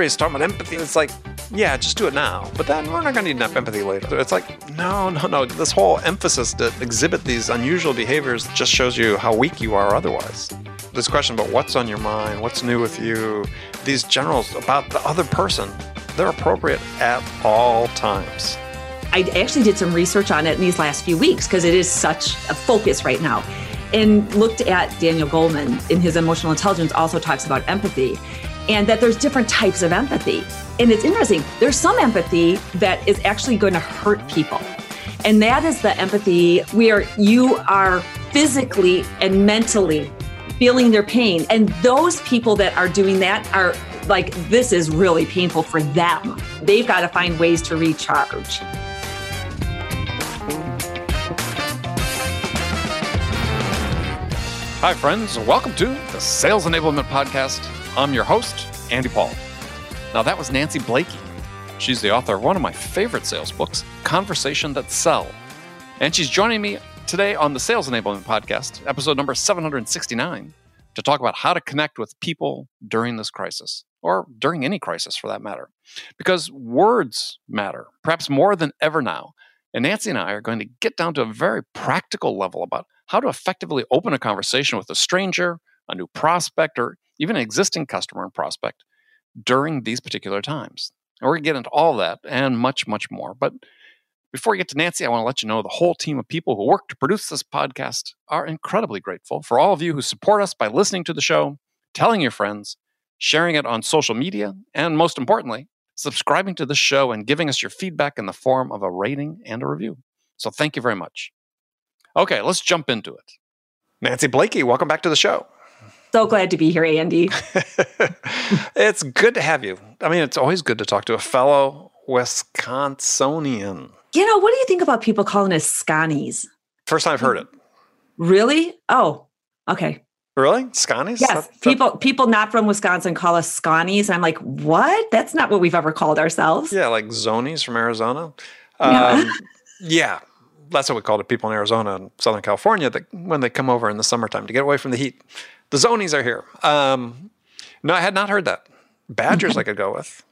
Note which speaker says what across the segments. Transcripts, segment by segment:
Speaker 1: everybody's talking about empathy. It's like, yeah, just do it now. But then we're not going to need enough empathy later. It's like, no, no, no. This whole emphasis to exhibit these unusual behaviors just shows you how weak you are otherwise. This question about what's on your mind, what's new with you, these generals about the other person, they're appropriate at all times.
Speaker 2: I actually did some research on it in these last few weeks because it is such a focus right now. And looked at Daniel Goleman in his emotional intelligence, also talks about empathy and that there's different types of empathy. And it's interesting, there's some empathy that is actually going to hurt people. And that is the empathy where you are physically and mentally feeling their pain. And those people that are doing that are like, this is really painful for them. They've got to find ways to recharge.
Speaker 1: Hi, friends. Welcome to the Sales Enablement Podcast. I'm your host, Andy Paul. Now, that was Nancy Bleeke. She's the author of one of my favorite sales books, Conversation That Sell. And she's joining me today on the Sales Enablement Podcast, episode number 769, to talk about how to connect with people during this crisis, or during any crisis for that matter. Because words matter, perhaps more than ever now. And Nancy and I are going to get down to a very practical level about how to effectively open a conversation with a stranger, a new prospect, or even an existing customer and prospect during these particular times. And we're going to get into all that and much, much more. But before we get to Nancy, I want to let you know the whole team of people who work to produce this podcast are incredibly grateful for all of you who support us by listening to the show, telling your friends, sharing it on social media, and most importantly, subscribing to the show and giving us your feedback in the form of a rating and a review. So thank you very much. Okay, let's jump into it. Nancy Bleeke, welcome back to the show.
Speaker 2: So glad to be here, Andy.
Speaker 1: it's good to have you. I mean, it's always good to talk to a fellow Wisconsinian.
Speaker 2: You know, what do you think about people calling us Sconnies?
Speaker 1: First time I've heard it.
Speaker 2: Really? Oh, okay.
Speaker 1: Really? Sconnies?
Speaker 2: Yes. That, that... people people not from Wisconsin call us Sconnies. And I'm like, what? That's not what we've ever called ourselves.
Speaker 1: Yeah, like Zonies from Arizona. Um, yeah. yeah that's what we called it. People in Arizona and Southern California that when they come over in the summertime to get away from the heat, the zonies are here. Um, no, I had not heard that. Badgers I could go with,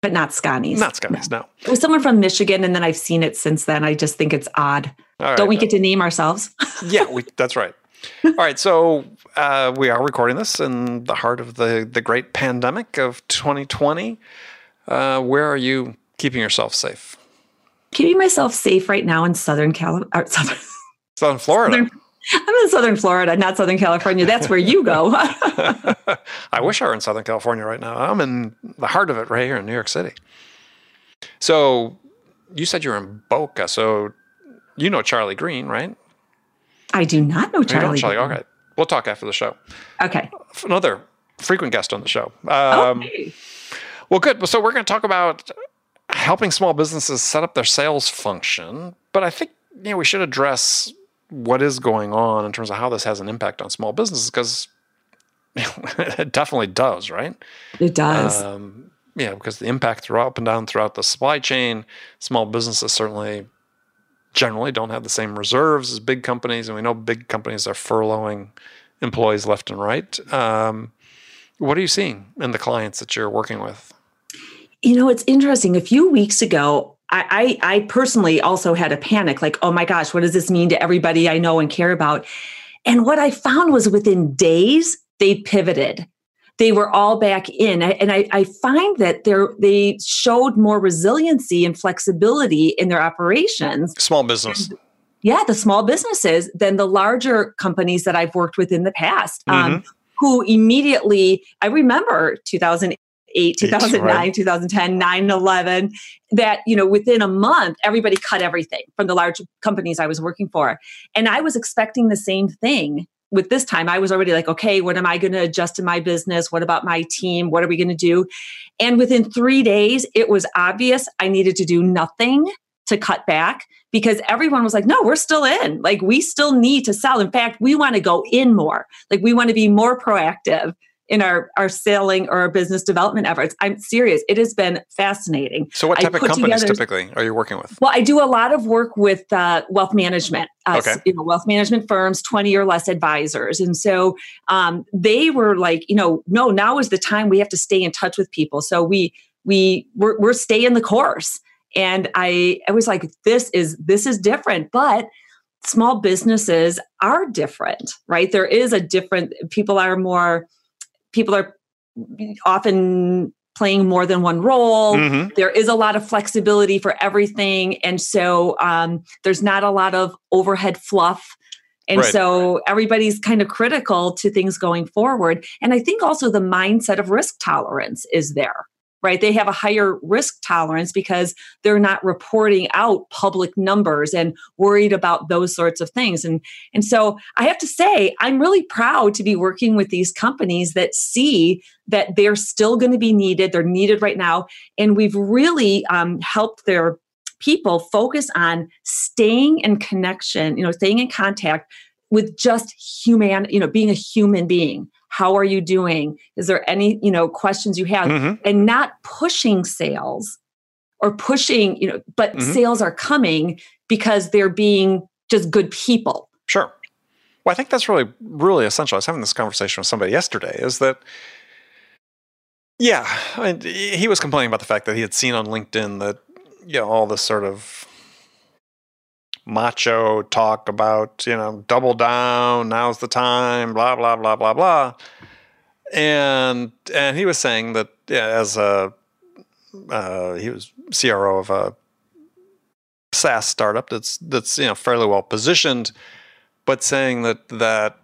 Speaker 2: but not Sconnies.
Speaker 1: Not Sconnies. No. no.
Speaker 2: It was someone from Michigan, and then I've seen it since then. I just think it's odd. Right, Don't we get to name ourselves?
Speaker 1: yeah, we, that's right. All right, so uh, we are recording this in the heart of the the great pandemic of 2020. Uh, where are you keeping yourself safe?
Speaker 2: keeping myself safe right now in Southern California. Uh,
Speaker 1: Southern, Southern Florida.
Speaker 2: Southern, I'm in Southern Florida, not Southern California. That's where you go.
Speaker 1: I wish I were in Southern California right now. I'm in the heart of it right here in New York City. So you said you're in Boca. So you know Charlie Green, right?
Speaker 2: I do not know Charlie. Know Charlie.
Speaker 1: Green. Okay. We'll talk after the show.
Speaker 2: Okay.
Speaker 1: Another frequent guest on the show. Um, okay. Well, good. So we're going to talk about helping small businesses set up their sales function. But I think you know we should address what is going on in terms of how this has an impact on small businesses because it definitely does, right?
Speaker 2: It does. Um,
Speaker 1: yeah, because the impact throughout up and down throughout the supply chain, small businesses certainly generally don't have the same reserves as big companies, and we know big companies are furloughing employees left and right. Um, what are you seeing in the clients that you're working with?
Speaker 2: You know, it's interesting. A few weeks ago, I, I, I personally also had a panic like, oh my gosh, what does this mean to everybody I know and care about? And what I found was within days, they pivoted. They were all back in. And I, I find that they they showed more resiliency and flexibility in their operations.
Speaker 1: Small business.
Speaker 2: yeah, the small businesses than the larger companies that I've worked with in the past. Um, mm-hmm. Um, who immediately, I remember 2008 2009 right. 2010 9 11 that you know within a month everybody cut everything from the large companies i was working for and i was expecting the same thing with this time i was already like okay what am i going to adjust in my business what about my team what are we going to do and within three days it was obvious i needed to do nothing to cut back because everyone was like, no, we're still in. Like, we still need to sell. In fact, we want to go in more. Like, we want to be more proactive in our our selling or our business development efforts. I'm serious. It has been fascinating.
Speaker 1: So, what type of companies together, typically are you working with?
Speaker 2: Well, I do a lot of work with uh, wealth management. Uh,
Speaker 1: okay.
Speaker 2: You know, wealth management firms, twenty or less advisors, and so um, they were like, you know, no, now is the time we have to stay in touch with people. So we we we're, we're staying the course, and I I was like, this is this is different, but small businesses are different, right? There is a different. People are more people are often playing more than one role. Mm-hmm. There is a lot of flexibility for everything. And so um, there's not a lot of overhead fluff. And right. so everybody's kind of critical to things going forward. And I think also the mindset of risk tolerance is there right? They have a higher risk tolerance because they're not reporting out public numbers and worried about those sorts of things. And, and so I have to say, I'm really proud to be working with these companies that see that they're still going to be needed. They're needed right now. And we've really um, helped their people focus on staying in connection, you know, staying in contact with just human, you know, being a human being how are you doing? Is there any you know questions you have? Mm-hmm. and not pushing sales or pushing you know but mm-hmm. sales are coming because they're being just good people.
Speaker 1: Sure. Well i think that's really really essential. I was having this conversation with somebody yesterday is that yeah I mean, he was complaining about the fact that he had seen on linkedin that you know all this sort of macho talk about, you know, double down, now's the time, blah, blah, blah, blah, blah. And and he was saying that yeah, as a uh, he was CRO of a SaaS startup that's that's you know fairly well positioned, but saying that that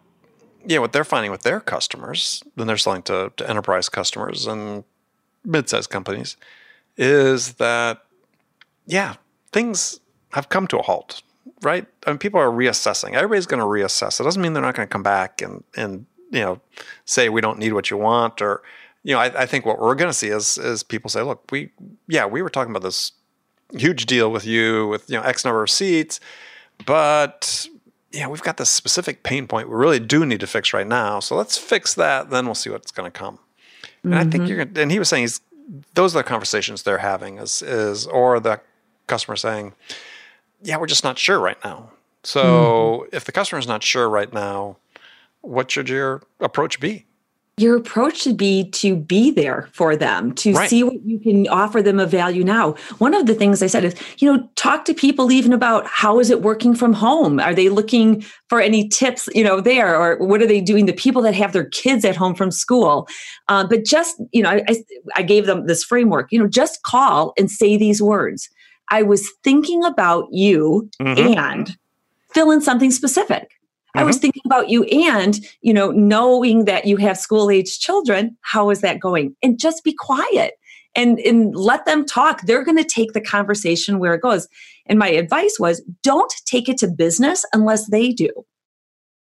Speaker 1: yeah, what they're finding with their customers, then they're selling to, to enterprise customers and mid-sized companies, is that yeah, things have come to a halt right? I mean, people are reassessing. Everybody's going to reassess. It doesn't mean they're not going to come back and and you know say we don't need what you want or you know. I, I think what we're going to see is is people say, look, we yeah, we were talking about this huge deal with you with you know X number of seats, but yeah, we've got this specific pain point we really do need to fix right now. So let's fix that. Then we'll see what's going to come. And mm-hmm. I think mm-hmm. you're. Gonna, and he was saying he's. Those are the conversations they're having. Is is or the customer saying yeah, we're just not sure right now. So mm-hmm. if the customer is not sure right now, what should your approach be?
Speaker 2: Your approach should be to be there for them, to right. see what you can offer them of value now. One of the things I said is, you know, talk to people even about how is it working from home? Are they looking for any tips, you know, there, or what are they doing? The people that have their kids at home from school, uh, but just, you know, I, I gave them this framework. You know, just call and say these words. I was thinking about you mm-hmm. and fill in something specific. Mm-hmm. I was mm-hmm. thinking about you and, you know, knowing that you have school age children, how is that going? And just be quiet and, and let them talk. They're going to take the conversation where it goes. And my advice was don't take it to business unless they do.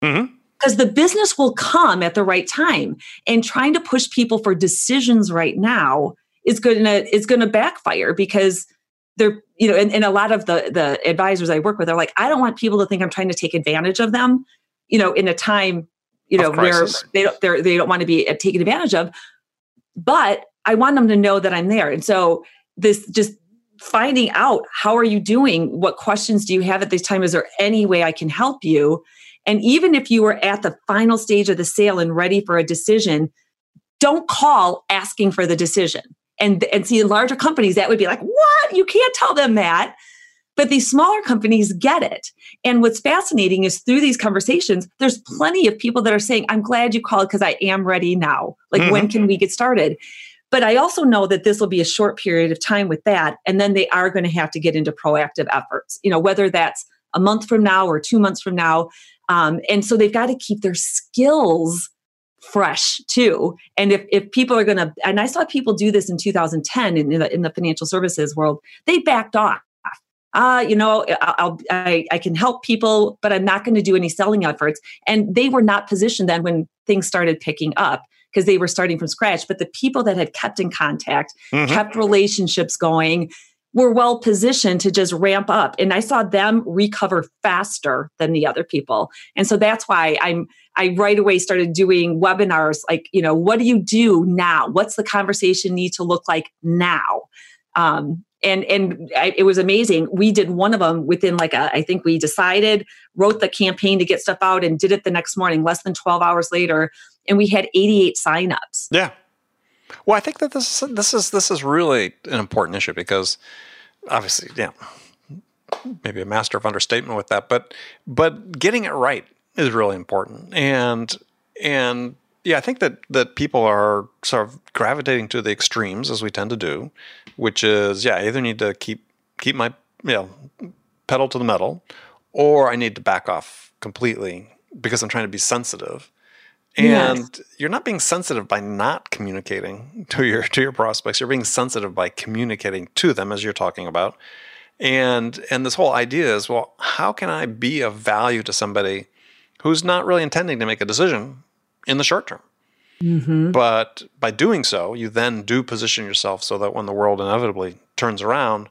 Speaker 2: Mm-hmm because the business will come at the right time and trying to push people for decisions right now is going to is going to backfire because they're you know and, and a lot of the the advisors i work with are like i don't want people to think i'm trying to take advantage of them you know in a time you know where they don't they're, they don't want to be uh, taken advantage of. But i want them to know that i'm there. And so this just finding out how are you doing? What questions do you have at this time? Is there any way i can help you? And even if you were at the final stage of the sale and ready for a decision don't call asking for the decision and and see in larger companies that would be like what? You can't tell them that. But these smaller companies get it. And what's fascinating is through these conversations there's plenty of people that are saying i'm glad you called because i am ready now. Like mm-hmm. when can we get started? But i also know that this will be a short period of time with that and then they are going to have to get into proactive efforts you know whether that's a month from now or two months from now. Um, and so they've got to keep their skills fresh too. And if, if people are going to, and I saw people do this in 2010 in, in, the, in the financial services world, they backed off. Uh, you know, I'll, I, I can help people, but I'm not going to do any selling efforts. And they were not positioned then when things started picking up because they were starting from scratch. But the people that had kept in contact, mm-hmm. kept relationships going, were well positioned to just ramp up and i saw them recover faster than the other people and so that's why i'm i right away started doing webinars like you know what do you do now? What's the conversation need to look like now? Um, and and I, it was amazing. We did one of them within like a i think we decided wrote the campaign to get stuff out and did it the next morning less than 12 hours later and we had 88 signups.
Speaker 1: Yeah. Well, I think that this this is this is really an important issue because obviously, yeah, maybe a master of understatement with that, but but getting it right is really important, and and yeah, I think that that people are sort of gravitating to the extremes as we tend to do, which is yeah, I either need to keep keep my you know pedal to the metal, or I need to back off completely because I'm trying to be sensitive. And yes. you're not being sensitive by not communicating to your to your prospects. You're being sensitive by communicating to them as you're talking about. And and this whole idea is well how can i be of value to somebody who's not really intending to make a decision in the short term mm-hmm. but by doing so you then do position yourself so that when the world inevitably turns around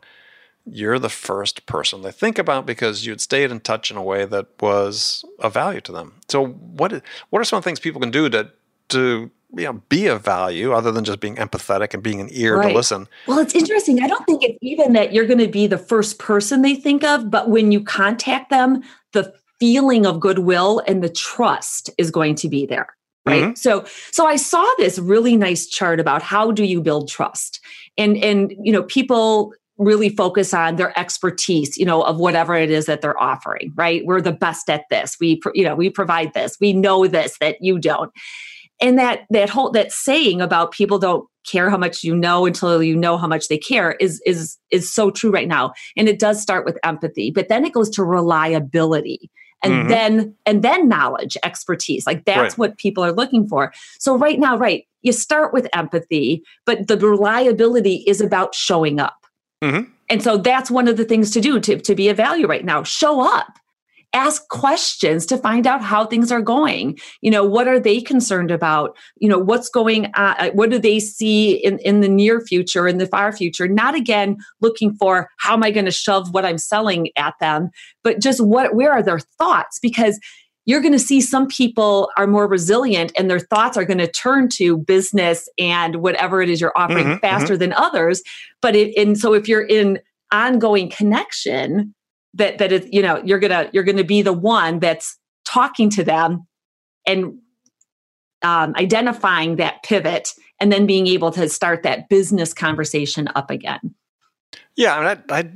Speaker 1: you're the first person they think about because you'd stayed in touch in a way that was of value to them. So what what are some things people can do to to you know be of value other than just being empathetic and being an ear right. to listen?
Speaker 2: Well, it's interesting. I don't think it's even that you're going to be the first person they think of, but when you contact them, the feeling of goodwill and the trust is going to be there right? Mm-hmm. so so i saw this really nice chart about how do you build trust? And and you know people really focus on their expertise you know of whatever it is that they're offering right? We're the best at this. We you know we provide this. We know this that you don't. And that that whole that saying about people don't care how much you know until you know how much they care is is is so true right now. And it does start with empathy but then it goes to reliability and mm-hmm. then and then knowledge expertise like that's right. what people are looking for so right now right you start with empathy but the reliability is about showing up Mm-hmm. And so that's one of the things to do to, to be a value right now. Show up. Ask questions to find out how things are going. You know, what are they concerned about? You know, what's going on? Uh, what do they see in, in the near future, in the far future? Not again looking for how am I going to shove what I'm selling at them, but just what, where are their thoughts? Because you're going to see some people are more resilient and their thoughts are going to turn to business and whatever it is you're offering mm-hmm, faster mm-hmm. than others but it, and so if you're in ongoing connection that that is you know you're gonna you're gonna be the one that's talking to them and um, identifying that pivot and then being able to start that business conversation up again
Speaker 1: yeah I, mean, I, I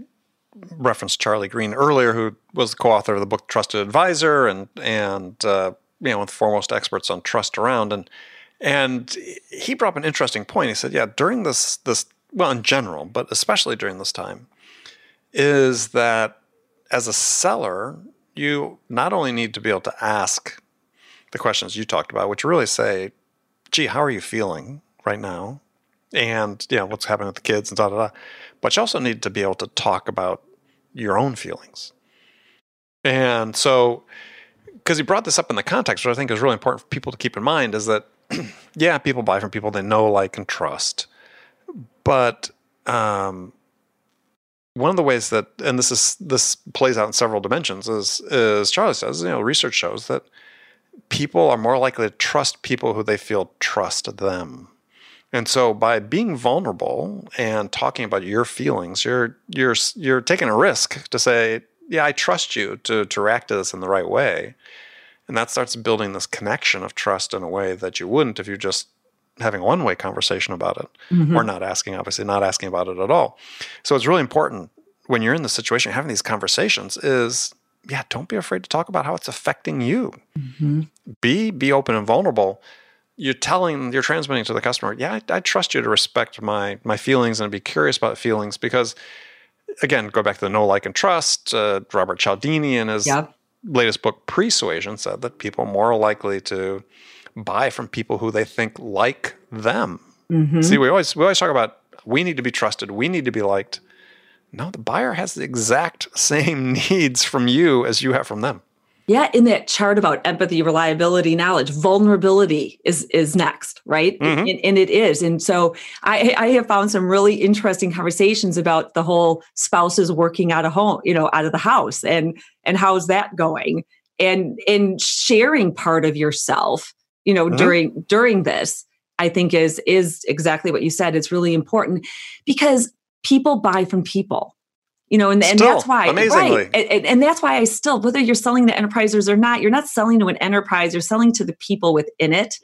Speaker 1: referenced Charlie Green earlier, who was the co-author of the book Trusted Advisor, and and uh, you know one of the foremost experts on trust around, and and he brought up an interesting point. He said, yeah, during this this well in general, but especially during this time, is that as a seller, you not only need to be able to ask the questions you talked about, which really say, gee, how are you feeling right now? And yeah, what's happening with the kids and da da da. But you also need to be able to talk about your own feelings. And so, because he brought this up in the context, which I think is really important for people to keep in mind, is that, yeah, people buy from people they know, like, and trust. But um, one of the ways that, and this is this plays out in several dimensions, is is Charlie says, you know, research shows that people are more likely to trust people who they feel trust them. And so by being vulnerable and talking about your feelings, you're you're you're taking a risk to say, yeah, I trust you to to react to this in the right way. And that starts building this connection of trust in a way that you wouldn't if you're just having a one-way conversation about it mm-hmm. or not asking obviously not asking about it at all. So it's really important when you're in the situation having these conversations is yeah, don't be afraid to talk about how it's affecting you. Mm-hmm. Be be open and vulnerable you're telling you're transmitting to the customer yeah I, I, trust you to respect my my feelings and be curious about feelings because again go back to the know like and trust uh, robert cialdini in his yep. latest book Pre-Suasion said that people are more likely to buy from people who they think like them mm-hmm. see we always we always talk about we need to be trusted we need to be liked no the buyer has the exact same needs from you as you have from them
Speaker 2: Yeah, in that chart about empathy, reliability, knowledge, vulnerability is is next, right? Mm-hmm. And, and, it is. And so I, I have found some really interesting conversations about the whole spouses working out of home, you know, out of the house, and and how's that going, and and sharing part of yourself, you know, mm-hmm. during during this, I think is is exactly what you said. It's really important because people buy from people you know and, and that's why
Speaker 1: amazingly.
Speaker 2: right and, and, that's why i still whether you're selling to enterprises or not you're not selling to an enterprise you're selling to the people within it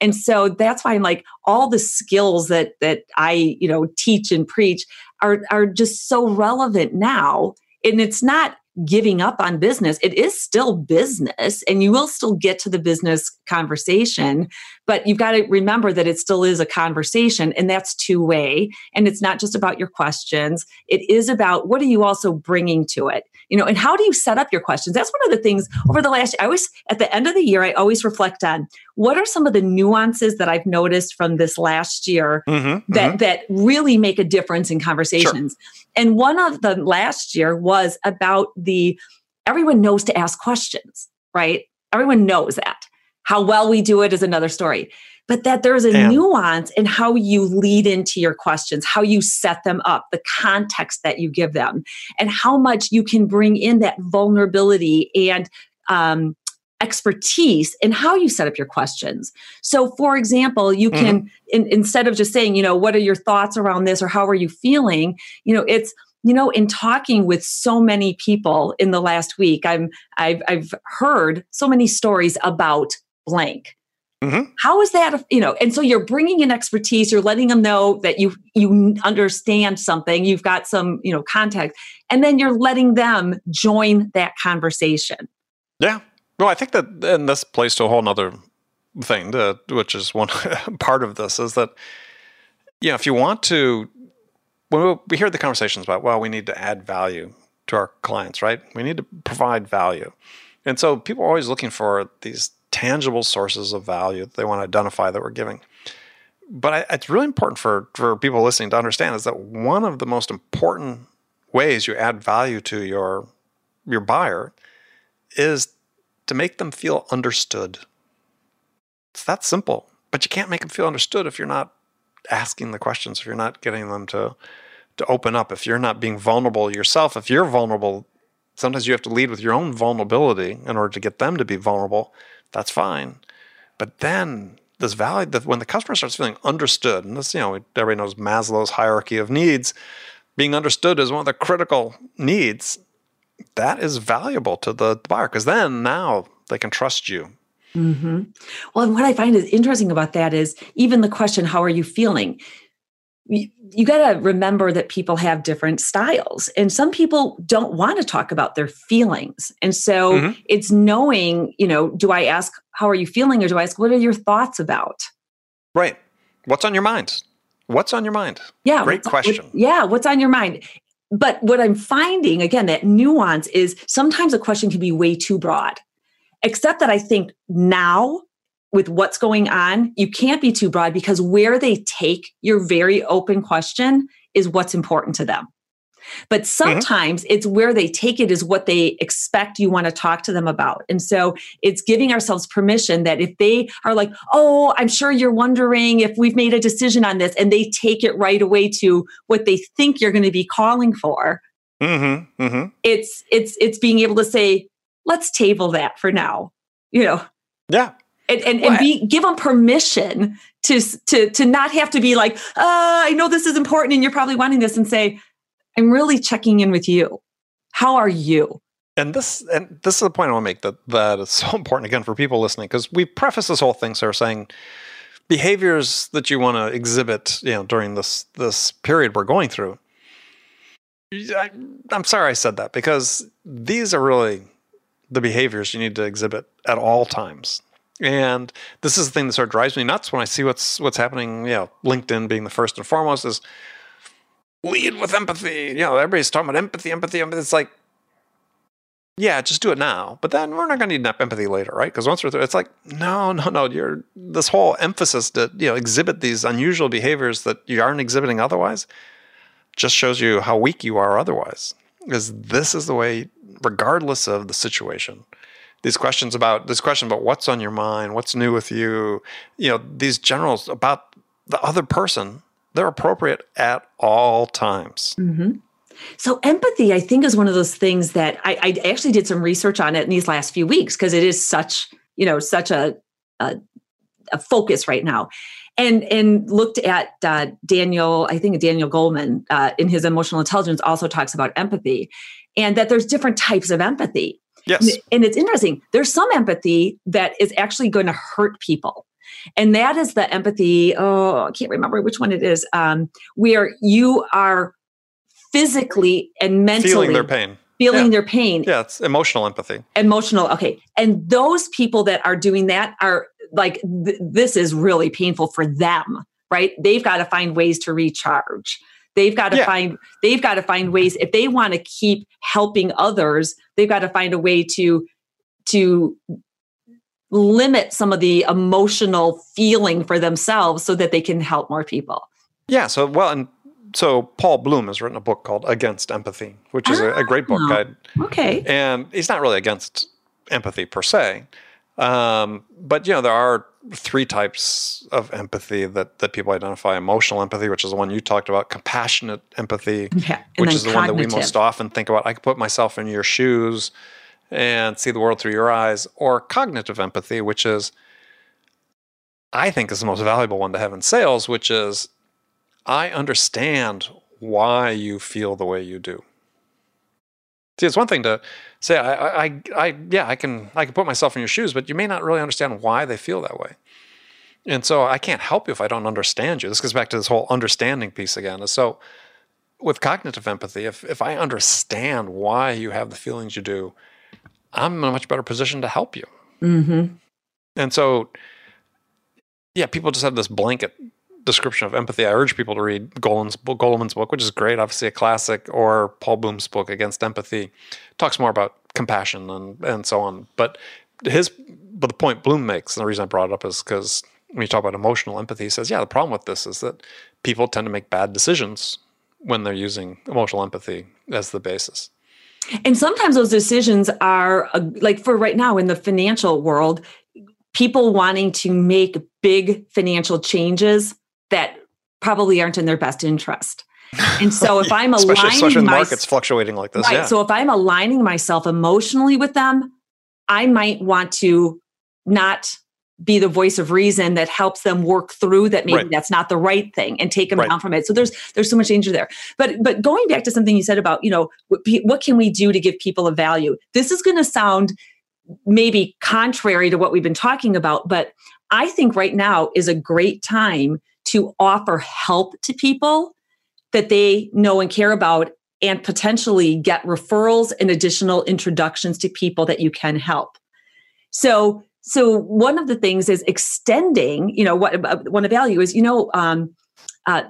Speaker 2: and so that's why i'm like all the skills that that i you know teach and preach are are just so relevant now and it's not giving up on business. It is still business and you will still get to the business conversation, but you've got to remember that it still is a conversation and that's two way. And it's not just about your questions. It is about what are you also bringing to it? You know, and how do you set up your questions? That's one of the things over the last, I always, at the end of the year, I always reflect on what are some of the nuances that I've noticed from this last year mm-hmm, that, mm-hmm. that really make a difference in conversations. Sure. And one of the last year was about the everyone knows to ask questions, right? Everyone knows that. How well we do it is another story. But that there's a nuance in how you lead into your questions, how you set them up, the context that you give them, and how much you can bring in that vulnerability and um, expertise in how you set up your questions. So, for example, you can, mm-hmm. in, instead of just saying, you know, what are your thoughts around this or how are you feeling, you know, it's, you know, in talking with so many people in the last week, I'm, I've, I've heard so many stories about blank. Mm-hmm. How is that, you know, and so you're bringing in expertise, you're letting them know that you, you understand something, you've got some, you know, context, and then you're letting them join that conversation.
Speaker 1: Yeah. Well, I think that, and this plays to a whole other thing, to, which is one part of this, is that, you know, if you want to, when we hear the conversations about, well, we need to add value to our clients, right? We need to provide value. And so people are always looking for these tangible sources of value that they want to identify that we're giving. But I, it's really important for, for people listening to understand is that one of the most important ways you add value to your your buyer is to make them feel understood. It's that simple. But you can't make them feel understood if you're not asking the questions, if you're not getting them to to open up, if you're not being vulnerable yourself, if you're vulnerable, sometimes you have to lead with your own vulnerability in order to get them to be vulnerable. That's fine. But then this value that when the customer starts feeling understood, and this, you know, everybody knows Maslow's hierarchy of needs, being understood is one of the critical needs that is valuable to the buyer because then now they can trust you.
Speaker 2: Mm-hmm. Well, and what I find is interesting about that is even the question, How are you feeling? You, you got to remember that people have different styles, and some people don't want to talk about their feelings. And so mm-hmm. it's knowing, you know, do I ask, How are you feeling? Or do I ask, What are your thoughts about?
Speaker 1: Right. What's on your mind? What's on your mind?
Speaker 2: Yeah.
Speaker 1: Great question.
Speaker 2: What, yeah. What's on your mind? But what I'm finding, again, that nuance is sometimes a question can be way too broad. Except that I think now, with what's going on, you can't be too broad because where they take your very open question is what's important to them. But mm-hmm. sometimes mm-hmm. it's where they take it is what they expect you want to talk to them about. And so it's giving ourselves permission that if they are like, oh, I'm sure you're wondering if we've made a decision on this, and they take it right away to what they think you're going to be calling for. Mm-hmm. Mm-hmm. It's it's it's being able to say, let's table that for now. You know.
Speaker 1: Yeah.
Speaker 2: And, and, and be give them permission to to to not have to be like, uh, I know this is important and you're probably wanting this, and say, I'm really checking in with you. How are you?
Speaker 1: And this and this is the point I want to make that that is so important again for people listening because we preface this whole thing so we're saying behaviors that you want to exhibit, you know, during this this period we're going through. I, I'm sorry I said that because these are really the behaviors you need to exhibit at all times. And this is the thing that sort of drives me nuts when I see what's what's happening. You know, LinkedIn being the first and foremost is lead with empathy. You know, everybody's talking about empathy, empathy, empathy. It's like, yeah, just do it now. But then we're not going to need empathy later, right? Because once we're through, it's like, no, no, no. You're this whole emphasis to you know exhibit these unusual behaviors that you aren't exhibiting otherwise, just shows you how weak you are otherwise. Because this is the way, regardless of the situation, these questions about this question about what's on your mind, what's new with you, you know, these generals about the other person, they're appropriate at all times.
Speaker 2: Mm-hmm. So empathy, I think, is one of those things that I, I actually did some research on it in these last few weeks because it is such, you know, such a, a, a focus right now and and looked at uh, Daniel, I think Daniel Goleman uh, in his emotional intelligence also talks about empathy, and that there's different types of empathy.
Speaker 1: Yes,
Speaker 2: and it's interesting. There's some empathy that is actually going to hurt people. And that is the empathy. Oh, I can't remember which one it is. Um, where you are physically and mentally
Speaker 1: feeling their pain
Speaker 2: feeling
Speaker 1: yeah.
Speaker 2: their pain.
Speaker 1: Yeah, it's emotional empathy.
Speaker 2: Emotional. Okay. And those people that are doing that are like, th- this is really painful for them, right? They've got to find ways to recharge. They've got to yeah. find they've got to find ways if they want to keep helping others, they've got to find a way to to limit some of the emotional feeling for themselves so that they can help more people.
Speaker 1: Yeah, so well and so Paul Bloom has written a book called Against Empathy, which is oh, a, a, great book.
Speaker 2: Ah, I, okay.
Speaker 1: And he's not really against empathy per se, um, but you know there are three types of empathy that that people identify: emotional empathy, which is the one you talked about; compassionate empathy,
Speaker 2: yeah.
Speaker 1: which is the cognitive. one that we most often think about. I can put myself in your shoes and see the world through your eyes, or cognitive empathy, which is I think is the most valuable one to have in sales, which is I understand why you feel the way you do. See, it's one thing to say, I, I, I, yeah, I can, I can put myself in your shoes, but you may not really understand why they feel that way. And so I can't help you if I don't understand you. This goes back to this whole understanding piece again. So with cognitive empathy, if, if I understand why you have the feelings you do, I'm in a much better position to help you.
Speaker 2: Mm-hmm.
Speaker 1: And so, yeah, people just have this blanket description of empathy, I urge people to read Goleman's, Goleman's book, which is great, obviously a classic, or Paul Bloom's book, Against Empathy. Talks more about compassion and, and so on. But his, but the point Bloom makes, and the reason I brought it up is because when you talk about emotional empathy, he says, yeah, the problem with this is that people tend to make bad decisions when they're using emotional empathy as the basis.
Speaker 2: And sometimes those decisions are uh, like for right now in the financial world, people wanting to make big financial changes that probably aren't in their best interest. And so if I'm aligning
Speaker 1: especially, especially the market's fluctuating like this, right, yeah.
Speaker 2: So if I'm aligning myself emotionally with them, I might want to not be the voice of reason that helps them work through that maybe right. that's not the right thing and take them right. down from it so there's there's so much danger there but but going back to something you said about you know what, what can we do to give people a value this is going to sound maybe contrary to what we've been talking about but i think right now is a great time to offer help to people that they know and care about and potentially get referrals and additional introductions to people that you can help. So, so one of the things is extending, you know, what uh, one of value is, you know, um, uh,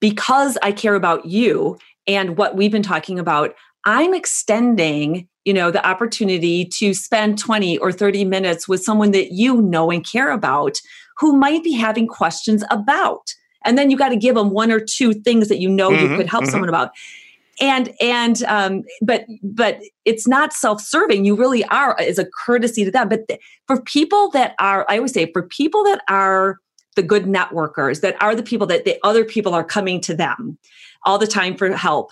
Speaker 2: because I care about you and what we've been talking about, I'm extending, you know, the opportunity to spend 20 or 30 minutes with someone that you know and care about who might be having questions about. And then you got to give them one or two things that you know mm-hmm, you could help mm-hmm. someone about. And and um, but but it's not self-serving. You really are as a courtesy to them. But th- for people that are, I always say, for people that are the good networkers, that are the people that the other people are coming to them all the time for help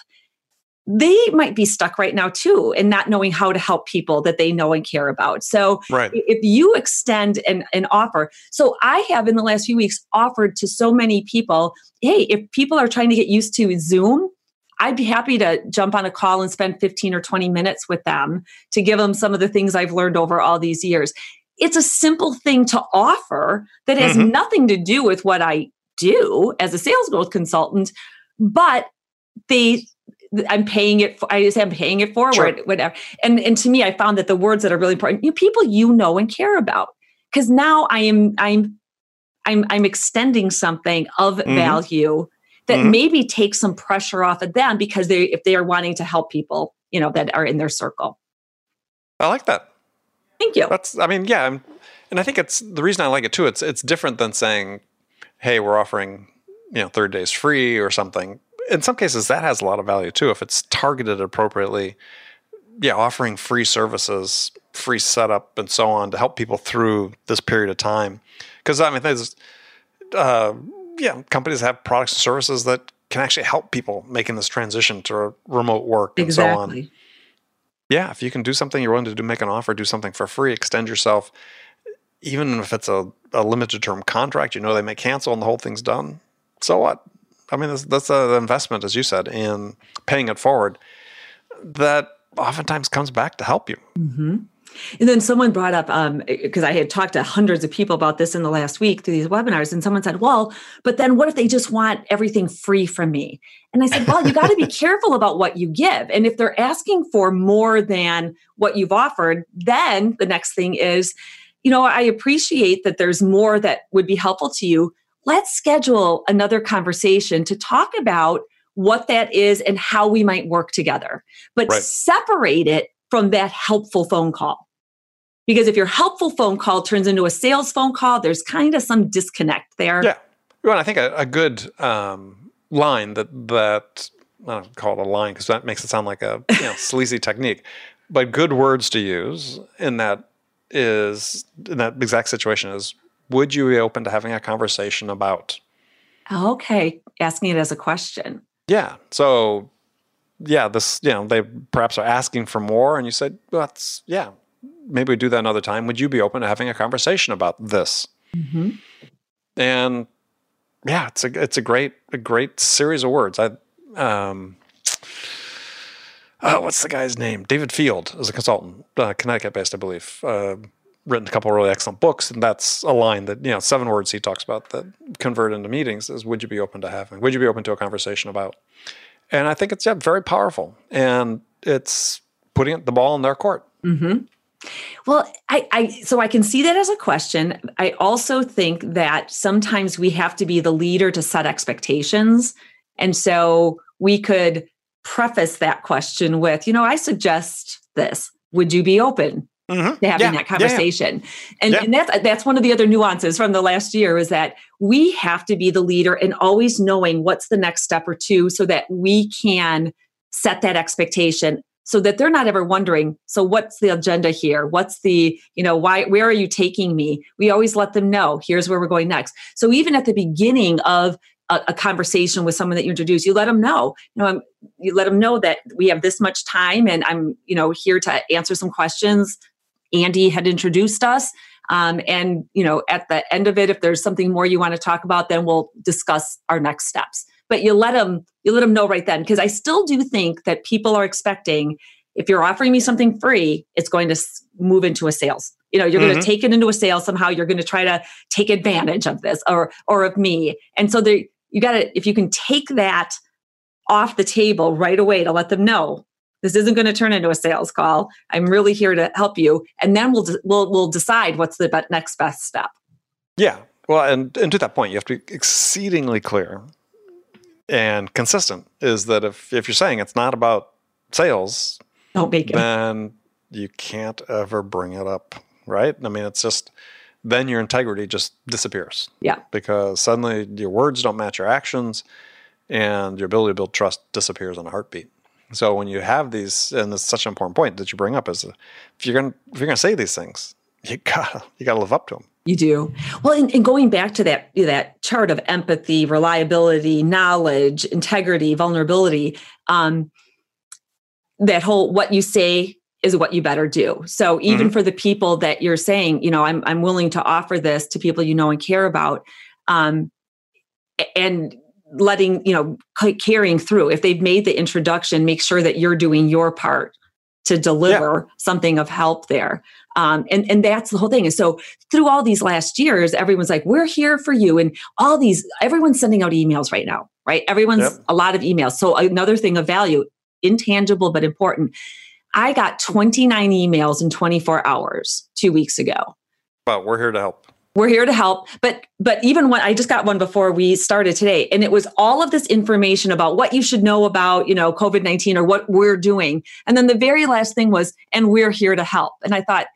Speaker 2: they might be stuck right now too and not knowing how to help people that they know and care about. So
Speaker 1: right.
Speaker 2: if you extend an, an offer, so I have in the last few weeks offered to so many people, hey, if people are trying to get used to Zoom, I'd be happy to jump on a call and spend 15 or 20 minutes with them to give them some of the things I've learned over all these years. It's a simple thing to offer that has mm-hmm. nothing to do with what I do as a sales growth consultant, but they I'm paying it. For, I say I'm paying it forward, sure. whatever. And and to me, I found that the words that are really important, you know, people you know and care about, because now I am I'm I'm I'm extending something of mm-hmm. value that mm-hmm. maybe takes some pressure off of them because they if they are wanting to help people, you know, that are in their circle.
Speaker 1: I like that.
Speaker 2: Thank you.
Speaker 1: That's I mean, yeah, I'm, and I think it's the reason I like it too. It's it's different than saying, "Hey, we're offering." you know 30 days free or something in some cases that has a lot of value too if it's targeted appropriately yeah, offering free services, free setup, and so on to help people through this period of time. Because I mean, there's uh, yeah, companies have products and services that can actually help people making this transition to remote work and exactly. so on. Yeah, if you can do something you're willing to do, make an offer, do something for free, extend yourself, even if it's a, a limited term contract, you know they may cancel and the whole thing's done. So what? I mean, that's, that's an investment, as you said, in paying it forward that oftentimes comes back to help you.
Speaker 2: Mm-hmm. And then someone brought up, because um, I had talked to hundreds of people about this in the last week through these webinars, and someone said, Well, but then what if they just want everything free from me? And I said, Well, you got to be careful about what you give. And if they're asking for more than what you've offered, then the next thing is, you know, I appreciate that there's more that would be helpful to you. Let's schedule another conversation to talk about what that is and how we might work together, but right. separate it from that helpful phone call. Because if your helpful phone call turns into a sales phone call, there's kind of some disconnect there.
Speaker 1: Yeah. Well, I think a, a good um, line that that I don't call it a line because that makes it sound like a you know, sleazy technique, but good words to use in that is in that exact situation is would you be open to having a conversation about?
Speaker 2: Okay, asking it as a question.
Speaker 1: Yeah. So yeah, this, you know, they perhaps are asking for more, and you said, well, that's, yeah, maybe we do that another time. Would you be open to having a conversation about this? Mm-hmm. And yeah, it's a, it's a great, a great series of words. I, um, oh, what's the guy's name? David Field is a consultant, uh, Connecticut based, I believe. Uh, written a couple really excellent books, and that's a line that you know seven words he talks about that convert into meetings is would you be open to having? Would you be open to a conversation about? And I think it's yeah, very powerful. And it's putting the ball in their court.
Speaker 2: Mm-hmm. Well, I, I so I can see that as a question. I also think that sometimes we have to be the leader to set expectations. And so we could preface that question with, you know, I suggest this. Would you be open mm-hmm. to having yeah. that conversation? Yeah, yeah. And, and that's that's one of the other nuances from the last year is that we have to be the leader and always knowing what's the next step or two so that we can set that expectation so that they're not ever wondering so what's the agenda here what's the you know why where are you taking me we always let them know here's where we're going next so even at the beginning of a, a conversation with someone that you introduce you let them know you know I'm, you let them know that we have this much time and i'm you know here to answer some questions andy had introduced us um, and you know, at the end of it, if there's something more you want to talk about, then we'll discuss our next steps. But you let them you let them know right then because I still do think that people are expecting if you're offering me something free, it's going to move into a sales. You know, you're mm-hmm. going to take it into a sale somehow. You're going to try to take advantage of this or or of me. And so there, you got to if you can take that off the table right away to let them know this isn't going to turn into a sales call. I'm really here to help you, and then we'll we'll we'll decide what's the next best step.
Speaker 1: Yeah, well, and and to that point, you have to be exceedingly clear and consistent. Is that if if you're saying it's not about sales,
Speaker 2: don't make it.
Speaker 1: Then you can't ever bring it up, right? I mean, it's just then your integrity just disappears.
Speaker 2: Yeah,
Speaker 1: because suddenly your words don't match your actions, and your ability to build trust disappears in a heartbeat. So when you have these, and it's such an important point that you bring up, is if you're gonna if you're gonna say these things, you gotta you gotta live up to them.
Speaker 2: You do well, and, and going back to that that chart of empathy, reliability, knowledge, integrity, vulnerability. Um, that whole what you say is what you better do. So even mm-hmm. for the people that you're saying, you know, I'm I'm willing to offer this to people you know and care about, um, and letting you know carrying through. If they've made the introduction make sure that you're doing your part to deliver yeah. something of help there. Um, and and that's the whole thing. And so through all these last years everyone's like we're here for you. And all these everyone's sending out emails right now right? Everyone's yep. a lot of emails. So another thing of value intangible but important. I got 29 emails in 24 hours two weeks ago.
Speaker 1: But we're here to help
Speaker 2: we're here to help but but even when i just got one before we started today and it was all of this information about what you should know about you know covid-19 or what we're doing. And then the very last thing was and we're here to help. And i thought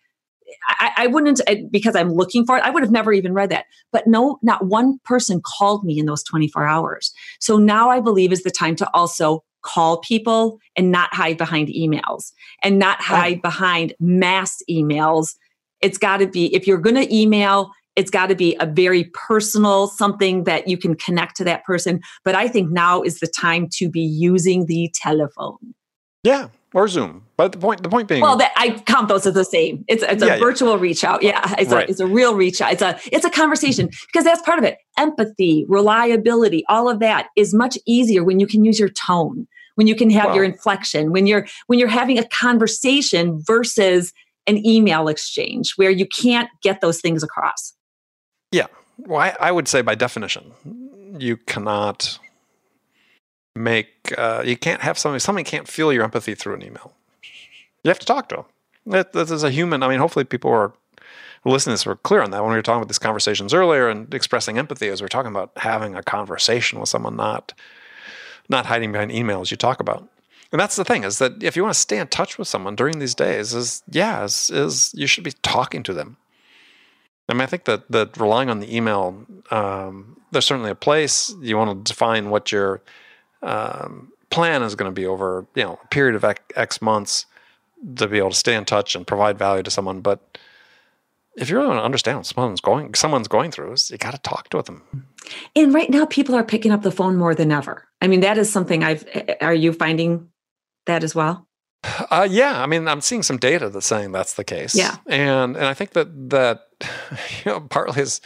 Speaker 2: I, I wouldn't because i'm looking for it i would have never even read that. But no not one person called me in those 24 hours. So now i believe is the time to also call people and not hide behind emails and not hide behind mass emails. It's got to be, if you're going to email, it's got to be a very personal something that you can connect to that person. But I think now is the time to be using the telephone.
Speaker 1: Yeah, or Zoom. But the point, the point being,
Speaker 2: well, that, I count those as the same. It's it's a yeah, virtual yeah. reach out. Yeah, it's right. a it's a real reach out. It's a it's a conversation because that's part of it. Empathy, reliability, all of that is much easier when you can use your tone, when you can have your inflection, when you're when you're having a conversation versus an email exchange where you can't get those things across.
Speaker 1: Yeah, well, I, I would say by definition, you cannot make uh, you can't have somebody somebody can't feel your empathy through an email. You have to talk to them. That is a human. I mean, hopefully people are listening to this were clear on that when we were talking about these conversations earlier and expressing empathy as we are talking about having a conversation with someone, not not hiding behind emails you talk about. And that's the thing is that if you want to stay in touch with someone during these days, is yeah, is, is you should be talking to them. I mean, I think that that relying on the email, um, there's certainly a place. You want to define what your um, plan is going to be over you know a period of X months to be able to stay in touch and provide value to someone. But if you really want to understand what someone's going someone's going through, you got to talk to them.
Speaker 2: And right now, people are picking up the phone more than ever. I mean, that is something I've. Are you finding that as well?
Speaker 1: Uh, yeah, I mean, I'm seeing some data that's saying that's the case.
Speaker 2: Yeah,
Speaker 1: and and I think that that you know partly is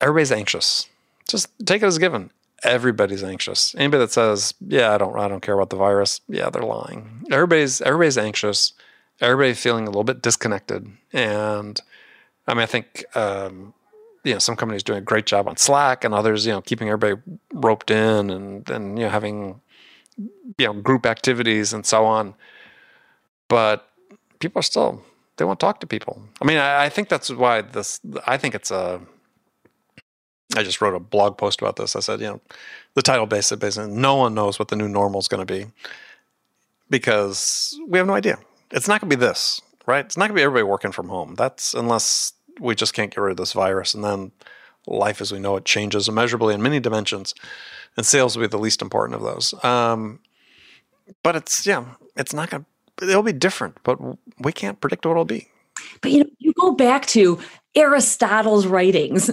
Speaker 1: everybody's anxious. Just take it as a given everybody's anxious. Anybody that says, "Yeah, I don't, I don't care about the virus," yeah, they're lying. Everybody's everybody's anxious. Everybody's feeling a little bit disconnected, and I mean, I think um, you know some companies doing a great job on Slack, and others, you know, keeping everybody roped in, and and you know having you know group activities and so on. But people are still they won't talk to people. I mean, I, I think that's why this. I think it's a I just wrote a blog post about this. I said, you know, the title basically, basically no one knows what the new normal is going to be because we have no idea. It's not going to be this, right? It's not going to be everybody working from home. That's unless we just can't get rid of this virus, and then life as we know it changes immeasurably in many dimensions, and sales will be the least important of those. Um, but it's yeah, it's not going to. It'll be different, but we can't predict what it'll be.
Speaker 2: But you know, you go back to Aristotle's writings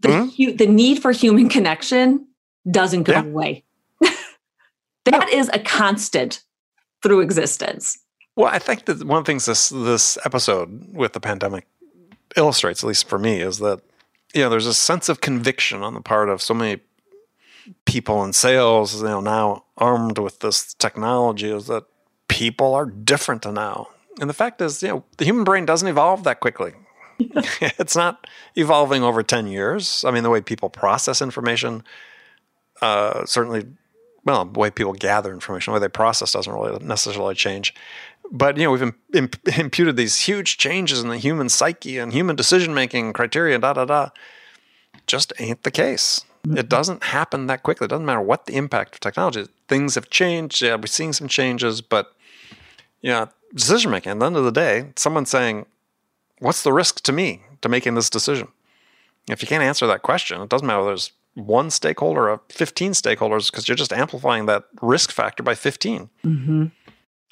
Speaker 2: the, mm-hmm. the need for human connection doesn't go yeah. away. That no. is a constant through existence.
Speaker 1: Well, I think that one of the things this this episode with the pandemic illustrates, at least for me, is that you know there's a sense of conviction on the part of so many people in sales, you know, now armed with this technology, is that people are different now. And the fact is, you know, the human brain doesn't evolve that quickly. it's not evolving over 10 years. I mean, the way people process information, uh, certainly, well, the way people gather information, the way they process doesn't really necessarily change. But, you know, we've imp- imputed these huge changes in the human psyche and human decision making criteria, da, da, da. Just ain't the case. It doesn't happen that quickly. It doesn't matter what the impact of technology is. Things have changed. Yeah, we're seeing some changes, but, you know, decision making, at the end of the day, someone saying, what's the risk to me to making this decision? If you can't answer that question, it doesn't matter whether there's one stakeholder or 15 stakeholders because you're just amplifying that risk factor by 15.
Speaker 2: Mm-hmm.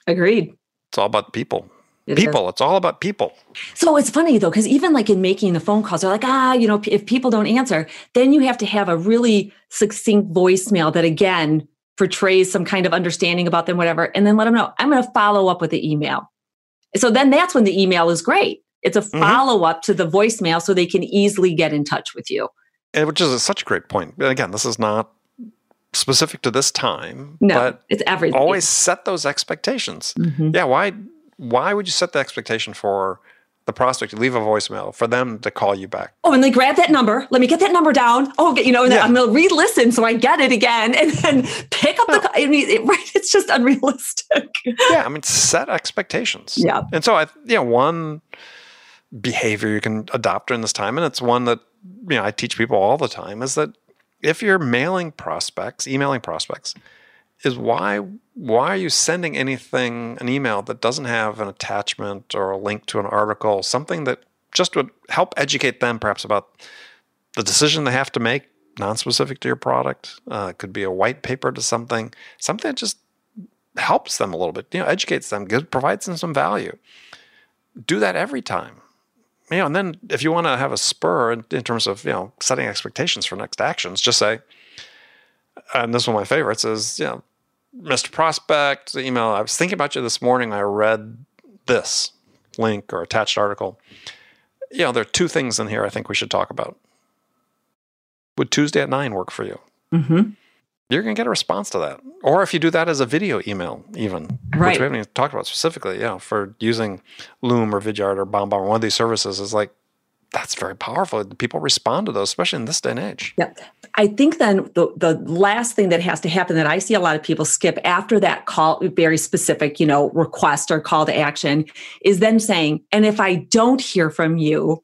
Speaker 2: Agreed.
Speaker 1: It's all about people. People. It's all about people.
Speaker 2: So it's funny though, because even like in making the phone calls, they're like, ah, you know, if people don't answer, then you have to have a really succinct voicemail that again portrays some kind of understanding about them, whatever, and then let them know I'm going to follow up with the email. So then that's when the email is great it's a mm-hmm. follow up to the voicemail so they can easily get in touch with you.
Speaker 1: And which is a, such a great point. Again, this is not specific to this time.
Speaker 2: No,
Speaker 1: but
Speaker 2: it's everything.
Speaker 1: Always set those expectations. Mm-hmm. Yeah, why why would you set the expectation for the prospect to leave a voicemail for them to call you back?
Speaker 2: Oh, and they grab that number. Let me get that number down. Oh, you know, yeah. I'm going to re-listen so I get it again, and then pick up the. I mean, it, right? It's just unrealistic.
Speaker 1: Yeah, I mean, set expectations.
Speaker 2: Yeah,
Speaker 1: and so I, you know, one behavior you can adopt during this time, and it's one that you know I teach people all the time is that if you're mailing prospects, emailing prospects, is why why are you sending anything an email that doesn't have an attachment or a link to an article, something that just would help educate them perhaps about the decision they have to make non-specific to your product. Uh, it could be a white paper to something, something that just helps them a little bit, you know, educates them, gives, provides them some value. Do that every time. You know, and then if you want to have a spur in, in terms of you know setting expectations for next actions, just say, and this is one of my favorites is you know, Mr. Prospect, email. I was thinking about you this morning. I read this link or attached article. You know, there are two things in here I think we should talk about. Would Tuesday at nine work for you?
Speaker 2: Mm-hmm.
Speaker 1: You're going to get a response to that. Or if you do that as a video email, even,
Speaker 2: Right.
Speaker 1: which we haven't even talked about specifically, yeah, for using Loom or Vidyard or BombBomb or one of these services, is like, that's very powerful. People respond to those, especially in this day and age.
Speaker 2: Yeah. I think then the, the last thing that has to happen that I see a lot of people skip after that call, very specific, you know, request or call to action is then saying, and if I don't hear from you,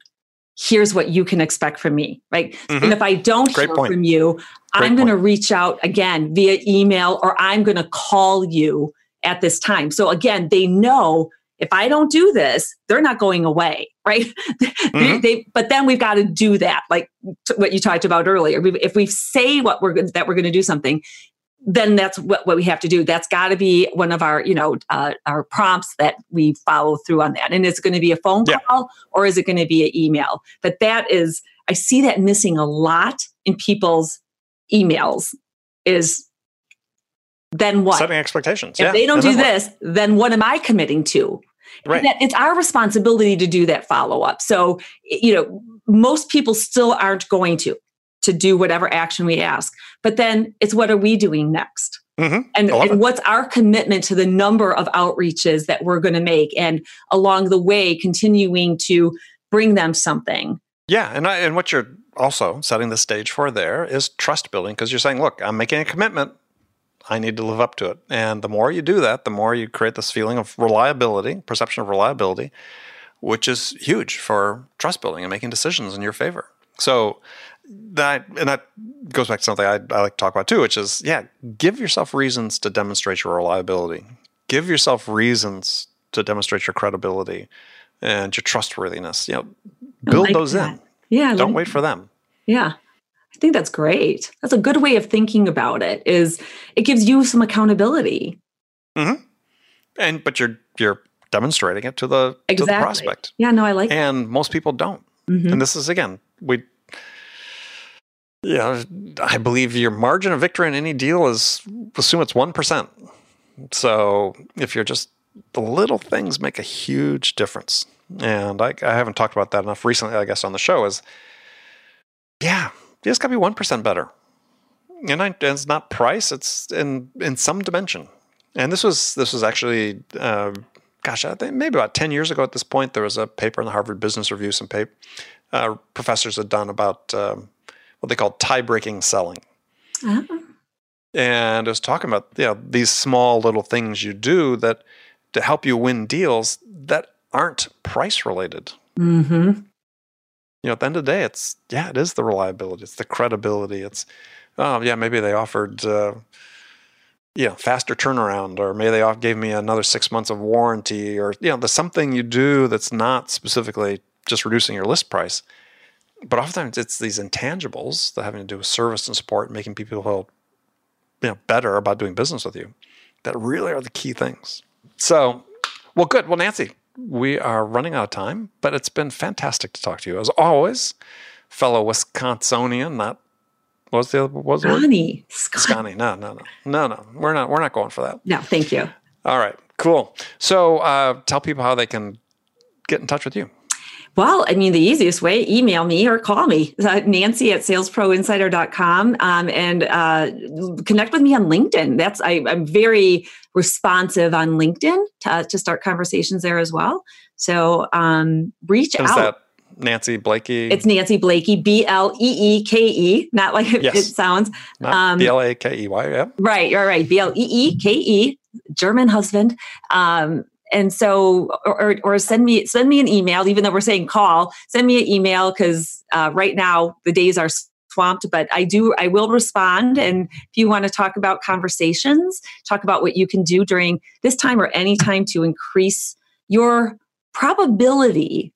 Speaker 2: here's what you can expect from me, right?
Speaker 1: Mhm.
Speaker 2: And if I don't
Speaker 1: Great
Speaker 2: hear
Speaker 1: point.
Speaker 2: from you,
Speaker 1: Great
Speaker 2: I'm going to reach out again via email or I'm going to call you at this time. So again, they know if I don't do this, they're not going away, right? They-
Speaker 1: Mhm.
Speaker 2: they, but then we've got to do that, like t- what you talked about earlier. We- If we say what we're that we're going to do something, then that's what, what we have to do. That's got to be one of our, you know, uh, our prompts that we follow through on that. And it's going to be a phone
Speaker 1: Yeah.
Speaker 2: call or is it going to be an email? But that is, I see that missing a lot in people's emails. Is then what?
Speaker 1: Setting expectations.
Speaker 2: if
Speaker 1: yeah.
Speaker 2: they don't
Speaker 1: And
Speaker 2: do
Speaker 1: then what?
Speaker 2: this, then what am I committing to?
Speaker 1: Right.
Speaker 2: It's our responsibility to do that follow up. So, you know, most people still aren't going to to do whatever action we ask. But then it's what are we doing next?
Speaker 1: Mhm.
Speaker 2: And, and what's our commitment to the number of outreaches that we're going to make and along the way continuing to bring them something.
Speaker 1: Yeah, and I, and what you're also setting the stage for there is trust building because you're saying, look, I'm making a commitment. I need to live up to it. And the more you do that, the more you create this feeling of reliability, perception of reliability, which is huge for trust building and making decisions in your favor. So that and that goes back to something I, I like to talk about too, which is yeah, give yourself reasons to demonstrate your reliability. Give yourself reasons to demonstrate your credibility and your trustworthiness. You know, build
Speaker 2: like
Speaker 1: those
Speaker 2: that.
Speaker 1: in.
Speaker 2: Yeah. I
Speaker 1: Don't
Speaker 2: like
Speaker 1: wait for them.
Speaker 2: Yeah. I think that's great. That's a good way of thinking about it is it gives you some accountability. Mhm.
Speaker 1: And but you're you're demonstrating it to the to the prospect.
Speaker 2: Yeah, no, I like it.
Speaker 1: And most people don't.
Speaker 2: Mhm.
Speaker 1: And this is again, we yeah, I believe your margin of victory in any deal is assume it's one percent. So if you're just the little things make a huge difference. And I, I haven't talked about that enough recently, I guess, on the show is yeah, you just gotta be one percent better. And I, it's not price; it's in in some dimension. And this was this was actually, uh, gosh, I think maybe about ten years ago at this point. There was a paper in the Harvard Business Review. Some paper uh, professors had done about um, what they called tie breaking selling,
Speaker 2: Ah,
Speaker 1: and it was talking about you know these small little things you do that to help you win deals that aren't price related.
Speaker 2: mhm.
Speaker 1: You know, at the end of the day, it's yeah, it is the reliability, it's the credibility, it's oh yeah, maybe they offered uh, yeah faster turnaround, or maybe they off- gave me another six months of warranty, or you know, there's something you do that's not specifically just reducing your list price, but oftentimes it's these intangibles that having to do with service and support, and making people feel you know better about doing business with you, that really are the key things. So, well, good. Well, Nancy, we are running out of time, but it's been fantastic to talk to you as always, fellow Wisconsinian. Not what was the other, what was?
Speaker 2: Sconnie. Scott-
Speaker 1: Sconnie. No, no, no, no, no. We're not. We're not going for that.
Speaker 2: No, thank you.
Speaker 1: All right. Cool. So, uh, tell people how they can get in touch with you.
Speaker 2: Well, I mean, the easiest way, email me or call me, uh, Nancy at salesproinsider.com um, and uh, connect with me on LinkedIn. That's I, I'm very responsive on LinkedIn to, to start conversations there as well. So um, reach out.
Speaker 1: that Nancy Bleeke?
Speaker 2: It's Nancy Bleeke, B L E E K E, not like it,
Speaker 1: Yes.
Speaker 2: it sounds. um,
Speaker 1: B L A K E Y. Yeah.
Speaker 2: Right, you're right. B L E E K E, German husband. Um, and so, or, or send me send me an email. Even though we're saying call, send me an email because uh, right now the days are swamped. But I do, I will respond. And if you want to talk about conversations, talk about what you can do during this time or any time to increase your probability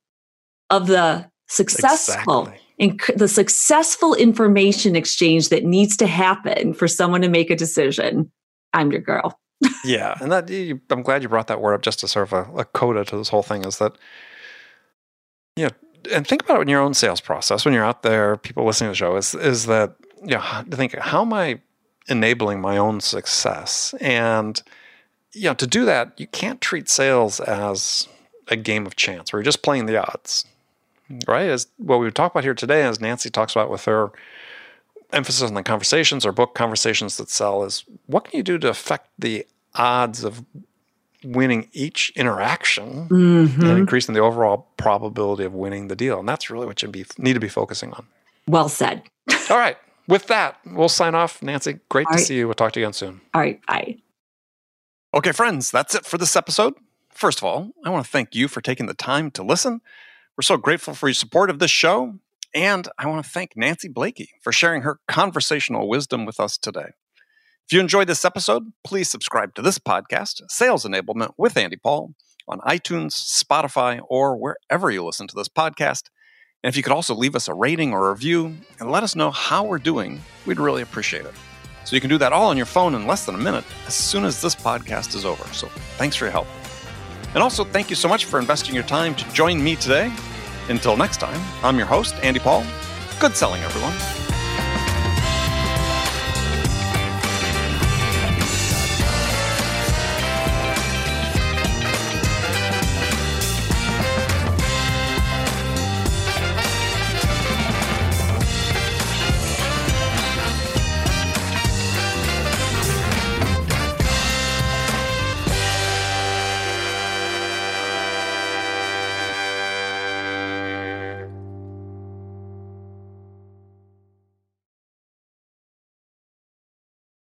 Speaker 2: of the successful
Speaker 1: Exactly.
Speaker 2: and the successful information exchange that needs to happen for someone to make a decision, I'm your girl.
Speaker 1: Yeah, and that I'm glad you brought that word up just to sort of a, a coda to this whole thing is that you know, and think about it in your own sales process when you're out there, people listening to the show is is that you know, think how am I enabling my own success? And you know, to do that, you can't treat sales as a game of chance where you're just playing the odds. Right? As what we talk about here today, as Nancy talks about with her emphasis on the conversations or book conversations that sell is what can you do to affect the odds of winning each interaction mm-hmm. and increasing the overall probability of winning the deal. And that's really what you be, need to be focusing on.
Speaker 2: Well said.
Speaker 1: All right. With that, we'll sign off. Nancy, great All to right. see you. We'll talk to you again soon.
Speaker 2: All right. Bye.
Speaker 1: Okay, friends, that's it for this episode. First of all, I want to thank you for taking the time to listen. We're so grateful for your support of this show. And I want to thank Nancy Bleeke for sharing her conversational wisdom with us today. If you enjoyed this episode, please subscribe to this podcast, Sales Enablement with Andy Paul, on iTunes, Spotify, or wherever you listen to this podcast. And if you could also leave us a rating or a review and let us know how we're doing, we'd really appreciate it. So you can do that all on your phone in less than a minute as soon as this podcast is over. So thanks for your help. And also, thank you so much for investing your time to join me today. Until next time, I'm your host, Andy Paul. Good selling, everyone.